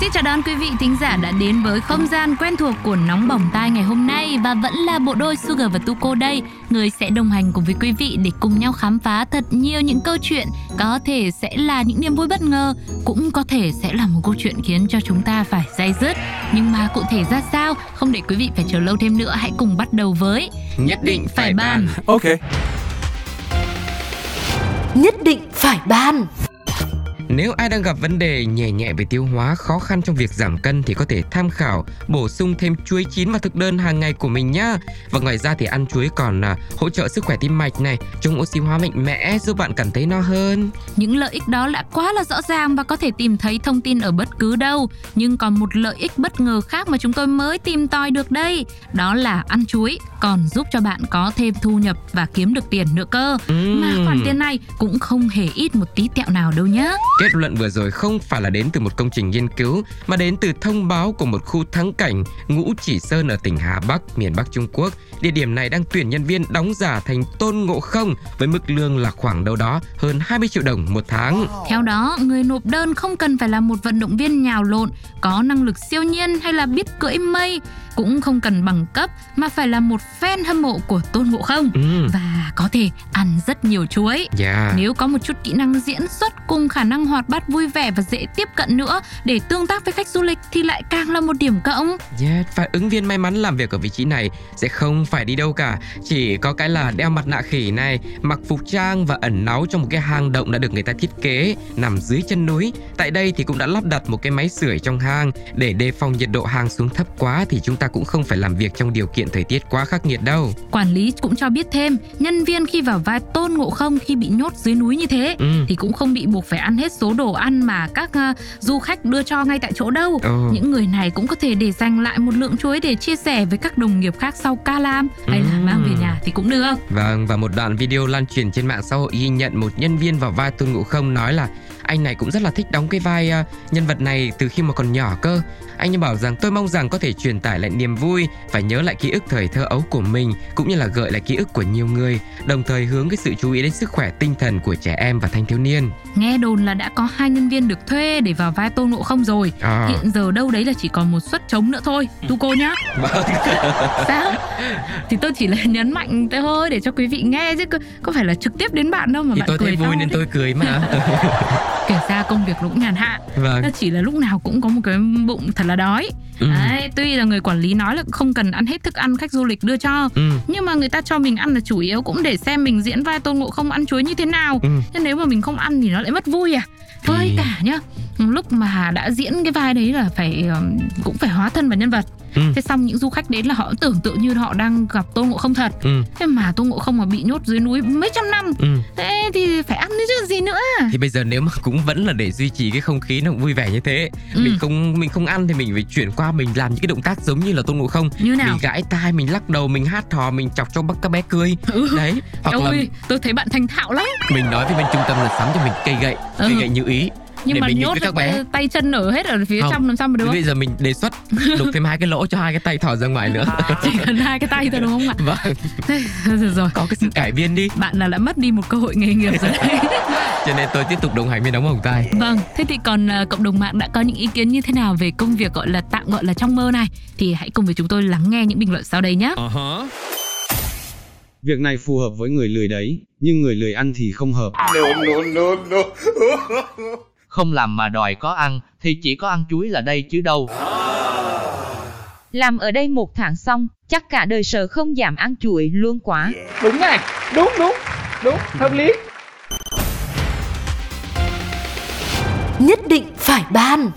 Xin chào đón quý vị thính giả đã đến với không gian quen thuộc của Nóng Bỏng Tai ngày hôm nay và vẫn là bộ đôi Sugar và Tuko đây, người sẽ đồng hành cùng với quý vị để cùng nhau khám phá thật nhiều những câu chuyện có thể sẽ là những niềm vui bất ngờ, cũng có thể sẽ là một câu chuyện khiến cho chúng ta phải day dứt. Nhưng mà cụ thể ra sao, không để quý vị phải chờ lâu thêm nữa, hãy cùng bắt đầu với Nhất định phải bàn. Ok Nhất định phải ban Nếu ai đang gặp vấn đề nhẹ nhẹ về tiêu hóa, khó khăn trong việc giảm cân thì có thể tham khảo bổ sung thêm chuối chín vào thực đơn hàng ngày của mình nhá. Và ngoài ra thì ăn chuối còn à, hỗ trợ sức khỏe tim mạch này, chống oxy hóa mạnh mẽ giúp bạn cảm thấy no hơn. Những lợi ích đó đã quá là rõ ràng và có thể tìm thấy thông tin ở bất cứ đâu. Nhưng còn một lợi ích bất ngờ khác mà chúng tôi mới tìm tòi được đây. Đó là ăn chuối còn giúp cho bạn có thêm thu nhập và kiếm được tiền nữa cơ. Ừm. Mà khoản tiền này cũng không hề ít một tí tẹo nào đâu nhá. Kết luận vừa rồi không phải là đến từ một công trình nghiên cứu mà đến từ thông báo của một khu thắng cảnh Ngũ Chỉ Sơn ở tỉnh Hà Bắc, miền Bắc Trung Quốc. Địa điểm này đang tuyển nhân viên đóng giả thành tôn ngộ không với mức lương là khoảng đâu đó hơn 20 triệu đồng một tháng. Theo đó, người nộp đơn không cần phải là một vận động viên nhào lộn, có năng lực siêu nhiên hay là biết cưỡi mây, cũng không cần bằng cấp mà phải là một fan hâm mộ của Tôn Ngộ Không Ừ, và có thể ăn rất nhiều chuối. dạ. Nếu có một chút kỹ năng diễn xuất cùng khả năng hoạt bát vui vẻ và dễ tiếp cận nữa. Để tương tác với khách du lịch thì lại càng là một điểm cộng. Yeah, và ứng viên may mắn làm việc ở vị trí này sẽ không phải đi đâu cả. Chỉ có cái là đeo mặt nạ khỉ này Mặc phục trang và ẩn náu trong một cái hang động đã được người ta thiết kế Nằm dưới chân núi. Tại đây thì cũng đã lắp đặt một cái máy sưởi trong hang. Để đề phòng nhiệt độ hang xuống thấp quá Thì chúng ta cũng không phải làm việc trong điều kiện thời tiết quá khắc nghiệt đâu. Quản lý cũng cho biết thêm, nhân viên khi vào vai Tôn Ngộ Không khi bị nhốt dưới núi như thế Ừ. thì cũng không bị buộc phải ăn hết số đồ ăn mà các ờ, du khách đưa cho ngay tại chỗ đâu. Ồ. Những người này cũng có thể để dành lại một lượng chuối để chia sẻ với các đồng nghiệp khác sau ca làm hay là Ừ. mang về nhà thì cũng được. Vâng, và một đoạn video lan truyền trên mạng xã hội ghi nhận một nhân viên vào vai Tôn Ngộ Không nói là anh này cũng rất là thích đóng cái vai à, nhân vật này từ khi mà còn nhỏ cơ. Anh ấy bảo rằng tôi mong rằng có thể truyền tải lại niềm vui và nhớ lại ký ức thời thơ ấu của mình cũng như là gợi lại ký ức của nhiều người, đồng thời hướng cái sự chú ý đến sức khỏe tinh thần của trẻ em và thanh thiếu niên. Nghe đồn là đã có hai nhân viên được thuê để vào vai Tôn Ngộ Không rồi. À. Hiện giờ đâu đấy là chỉ còn một suất trống nữa thôi. Tu cô nhá. Vâng. Sao? Thì tôi chỉ là nhấn mạnh thôi để cho quý vị nghe chứ có, phải là trực tiếp đến bạn đâu mà Thì bạn tôi thấy cười vui to nên thế. tôi cười mà. Kể ra công việc cũng nhàn hạ vâng. nó chỉ là lúc nào cũng có một cái bụng thật là đói Ừ. đấy tuy là người quản lý nói là không cần ăn hết thức ăn khách du lịch đưa cho Ừ. nhưng mà người ta cho mình ăn là chủ yếu cũng để xem mình diễn vai tôn ngộ không ăn chuối như thế nào Ừ. nhưng nếu mà mình không ăn thì nó lại mất vui à với Thì- cả nhá lúc mà đã diễn cái vai đấy là phải cũng phải hóa thân vào nhân vật Ừ. thế xong những du khách đến là họ tưởng tượng như họ đang gặp tôn ngộ không thật Ừ. thế mà tôn ngộ không mà bị nhốt dưới núi mấy trăm năm Ừ. thế thì phải ăn chứ gì nữa thì bây giờ nếu mà cũng vẫn là để duy trì cái không khí nó vui vẻ như thế Ừ. mình không mình không ăn thì mình phải chuyển qua mình làm những cái động tác giống như là tôn ngộ không. Như nào? mình gãi tai mình lắc đầu mình hát hò mình chọc cho các bé cười. Ừ. đấy hoặc là Ôi, tôi thấy bạn thành thạo lắm. Mình nói với bên trung tâm là sắm cho mình cây gậy. Cây Ừ. gậy như ý nhưng để mà mình nhốt các bé. tay chân ở hết ở phía Không. trong làm sao mà được? bây giờ mình đề xuất đục thêm hai cái lỗ cho hai cái tay thò ra ngoài nữa. Chỉ cần hai cái tay thôi đúng không ạ? Vâng. Thế, rồi rồi. Có cái sự cải biên đi. Bạn là đã mất đi một cơ hội nghề nghiệp rồi. Đấy cho nên tôi tiếp tục đồng hành với đóng hồng tai vâng thế thì còn à, cộng đồng mạng đã có những ý kiến như thế nào về công việc gọi là tạm gọi là trong mơ này? Thì hãy cùng với chúng tôi lắng nghe những bình luận sau đây nhé Việc này phù hợp với người lười đấy, nhưng người lười ăn thì không hợp. Không làm mà đòi có ăn thì chỉ có ăn chuối là đây chứ đâu. Làm ở đây một tháng xong, chắc cả đời sợ không giảm ăn chuối luôn quá. Đúng này Đúng đúng Đúng hợp lý Nhất định phải ban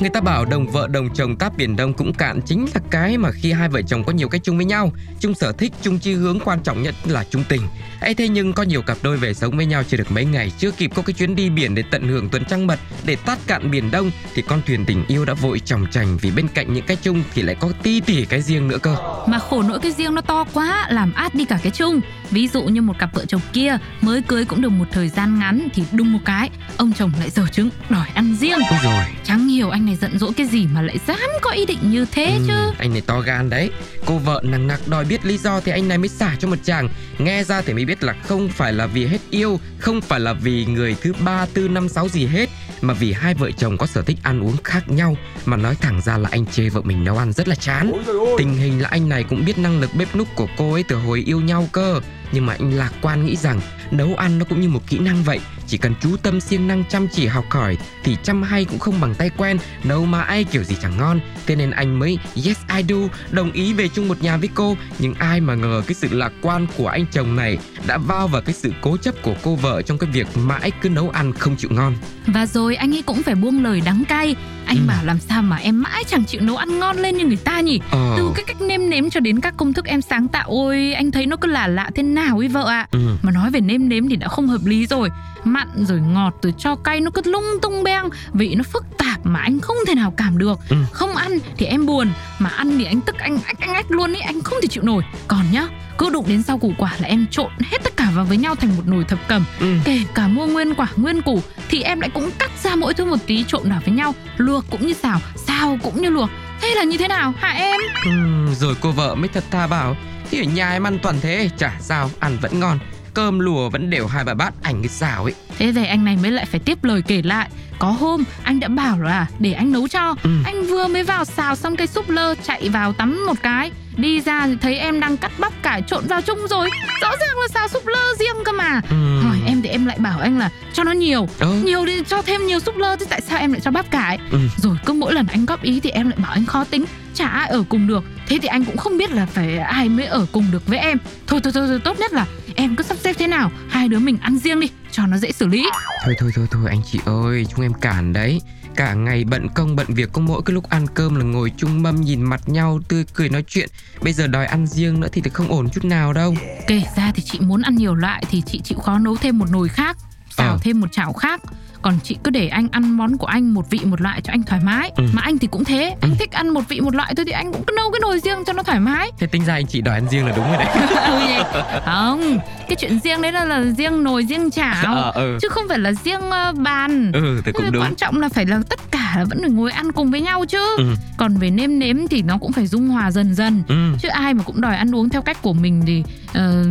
Người ta bảo đồng vợ đồng chồng táp biển đông cũng cạn chính là cái mà khi hai vợ chồng có nhiều cái chung với nhau, chung sở thích, chung chi hướng quan trọng nhất là chung tình. ấy thế nhưng có nhiều cặp đôi về sống với nhau chưa được mấy ngày, chưa kịp có cái chuyến đi biển để tận hưởng tuần trăng mật, để tát cạn biển đông thì con thuyền tình yêu đã vội chòng chành vì bên cạnh những cái chung thì lại có ti tỉ cái riêng nữa cơ. Mà khổ nỗi cái riêng nó to quá Làm át đi cả cái chung Ví dụ như một cặp vợ chồng kia Mới cưới cũng được một thời gian ngắn Thì đùng một cái Ông chồng lại dở chứng đòi ăn riêng Ôi rồi. Chẳng hiểu anh này giận dỗi cái gì Mà lại dám có ý định như thế Ừ, chứ? anh này to gan đấy. Cô vợ nằng nặc đòi biết lý do thì anh này mới xả cho một chàng. Nghe ra thì mới biết là không phải là vì hết yêu không phải là vì người thứ ba tư năm sáu gì hết mà vì hai vợ chồng có sở thích ăn uống khác nhau. Mà nói thẳng ra là anh chê vợ mình nấu ăn rất là chán. Tình hình là anh này cũng biết năng lực bếp núc của cô ấy từ hồi yêu nhau cơ nhưng mà anh lạc quan nghĩ rằng nấu ăn nó cũng như một kỹ năng vậy. Chỉ cần chú tâm siêng năng chăm chỉ học hỏi thì chăm hay cũng không bằng tay quen. Nấu mà ai kiểu gì chẳng ngon. Thế nên anh mới, yes, I do. Đồng ý về chung một nhà với cô. Nhưng ai mà ngờ cái sự lạc quan của anh chồng này đã vào vào cái sự cố chấp của cô vợ trong cái việc mãi cứ nấu ăn không chịu ngon. Và rồi anh ấy cũng phải buông lời đắng cay. Anh Ừ. bảo làm sao mà em mãi chẳng chịu nấu ăn ngon lên như người ta nhỉ? Ờ. Từ cái cách nêm nếm cho đến các công thức em sáng tạo Ôi anh thấy nó cứ lạ lạ thế nào ấy vợ ạ. Ừ. Mà nói về nêm nếm thì đã không hợp lý rồi. Mặn rồi ngọt rồi cho cay nó cứ lung tung beng. Vị nó phức tạp mà anh không thể nào cảm được. Ừ. Không ăn thì em buồn Mà ăn thì anh tức anh ách anh ách luôn ấy Anh không thể chịu nổi. Còn nhá cứ đụng đến rau củ quả là em trộn hết tất cả vào với nhau thành một nồi thập cẩm Ừ. Kể cả mua nguyên quả nguyên củ Thì em lại cũng cắt ra mỗi thứ một tí trộn vào với nhau Luộc cũng như xào Xào cũng như luộc. Thế là như thế nào hả em? Ừm, rồi cô vợ mới thật tha bảo thì ở nhà em ăn toàn thế chả sao ăn vẫn ngon. Cơm lùa vẫn đều hai ba bát ảnh cái xào ấy Thế về anh này mới lại phải tiếp lời kể lại. Có hôm anh đã bảo là để anh nấu cho. Ừ. Anh vừa mới vào xào xong cây súp lơ chạy vào tắm một cái. Đi ra thì thấy em đang cắt bắp cải trộn vào chung rồi. Rõ ràng là xào súp lơ riêng cơ mà. Ừm. Hỏi em thì em lại bảo anh là cho nó nhiều. Ờ. Nhiều thì cho thêm nhiều súp lơ Thế tại sao em lại cho bắp cải? Ừ. Rồi cứ mỗi lần anh góp ý thì em lại bảo anh khó tính. Chả ai ở cùng được. Thế thì anh cũng không biết là phải ai mới ở cùng được với em. Thôi thôi thôi, thôi tốt nhất là em cứ sắp xếp thế nào. Hai đứa mình ăn riêng đi cho nó dễ xử lý Thôi thôi thôi thôi anh chị ơi Chúng em cản đấy Cả ngày bận công bận việc Có mỗi cái lúc ăn cơm là ngồi chung mâm Nhìn mặt nhau tươi cười nói chuyện Bây giờ đòi ăn riêng nữa thì không ổn chút nào đâu Kể ra thì chị muốn ăn nhiều loại thì chị chịu khó nấu thêm một nồi khác, xào Ờ. thêm một chảo khác. Còn chị cứ để anh ăn món của anh một vị một loại cho anh thoải mái. Ừ. Mà anh thì cũng thế, anh Ừ. thích ăn một vị một loại thôi thì anh cũng cứ nấu cái nồi riêng cho nó thoải mái. Thế tính ra anh chị đòi ăn riêng là đúng rồi đấy Ừ không, cái chuyện riêng đấy là, là riêng nồi riêng chảo. Ờ, ừ. Chứ không phải là riêng ờ, bàn. Ừ thì cũng đúng Quan trọng là phải là tất cả là vẫn phải ngồi ăn cùng với nhau chứ. Ừ. Còn về nêm nếm thì nó cũng phải dung hòa dần dần Ừ. chứ ai mà cũng đòi ăn uống theo cách của mình thì ờ,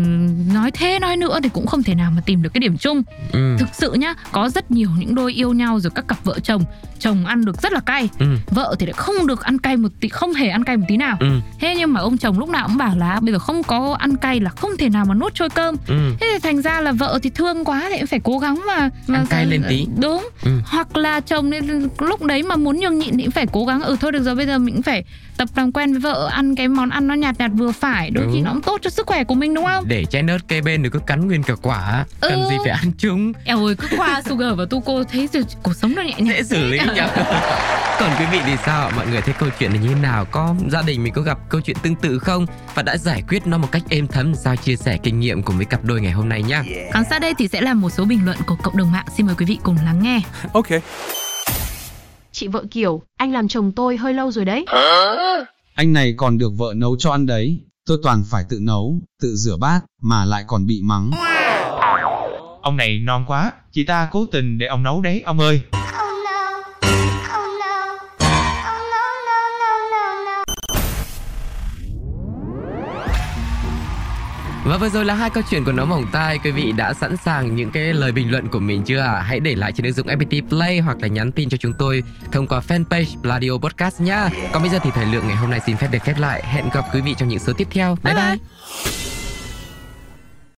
nói thế nói nữa thì cũng không thể nào mà tìm được cái điểm chung Ừ. thực sự nhá có rất nhiều những đôi yêu nhau rồi các cặp vợ chồng chồng ăn được rất là cay Ừ. vợ thì lại không được ăn cay một tí không hề ăn cay một tí nào Ừ. thế nhưng mà ông chồng lúc nào cũng bảo là bây giờ không có ăn cay là không thể nào mà nuốt trôi cơm Ừ. thế thì thành ra là vợ thì thương quá thì cũng phải cố gắng mà, mà Ăn cay lên tí. đúng Ừ. hoặc là chồng nên lúc đấy mà muốn nhường nhịn thì cũng phải cố gắng. Ừ thôi được rồi bây giờ mình cũng phải tập làm quen với vợ ăn cái món ăn nó nhạt nhạt vừa phải. Đôi khi Đúng. nó cũng tốt cho sức khỏe của mình đúng không? Để chai nớt kê bên đừng có cắn nguyên cả quả. Cần Ừ. gì phải ăn chung eo ơi cứ qua sugar và tu cô thấy rồi cuộc sống nó nhẹ nhàng dễ xử lý nhỉ? còn quý vị thì sao? Mọi người thấy câu chuyện này như thế nào? Có gia đình mình có gặp câu chuyện tương tự không? Và đã giải quyết nó một cách êm thấm sao chia sẻ kinh nghiệm cùng với cặp đôi ngày hôm nay nhá. Còn sau đây thì sẽ là một số bình luận của cộng đồng mạng. Xin mời quý vị cùng lắng nghe. Okay. Chị vợ kiểu, anh làm chồng tôi hơi lâu rồi đấy. Anh này còn được vợ nấu cho ăn đấy. Tôi toàn phải tự nấu, tự rửa bát, mà lại còn bị mắng. Ông này non quá, chị ta cố tình để ông nấu đấy ông ơi. Và vừa rồi là hai câu chuyện của nó mỏng tai Quý vị đã sẵn sàng những cái lời bình luận của mình chưa ạ? Hãy để lại trên ứng dụng FPT Play hoặc là nhắn tin cho chúng tôi thông qua fanpage Radio Podcast nhá. Còn bây giờ thì thời lượng ngày hôm nay xin phép được khép lại. Hẹn gặp quý vị trong những số tiếp theo. Bye bye.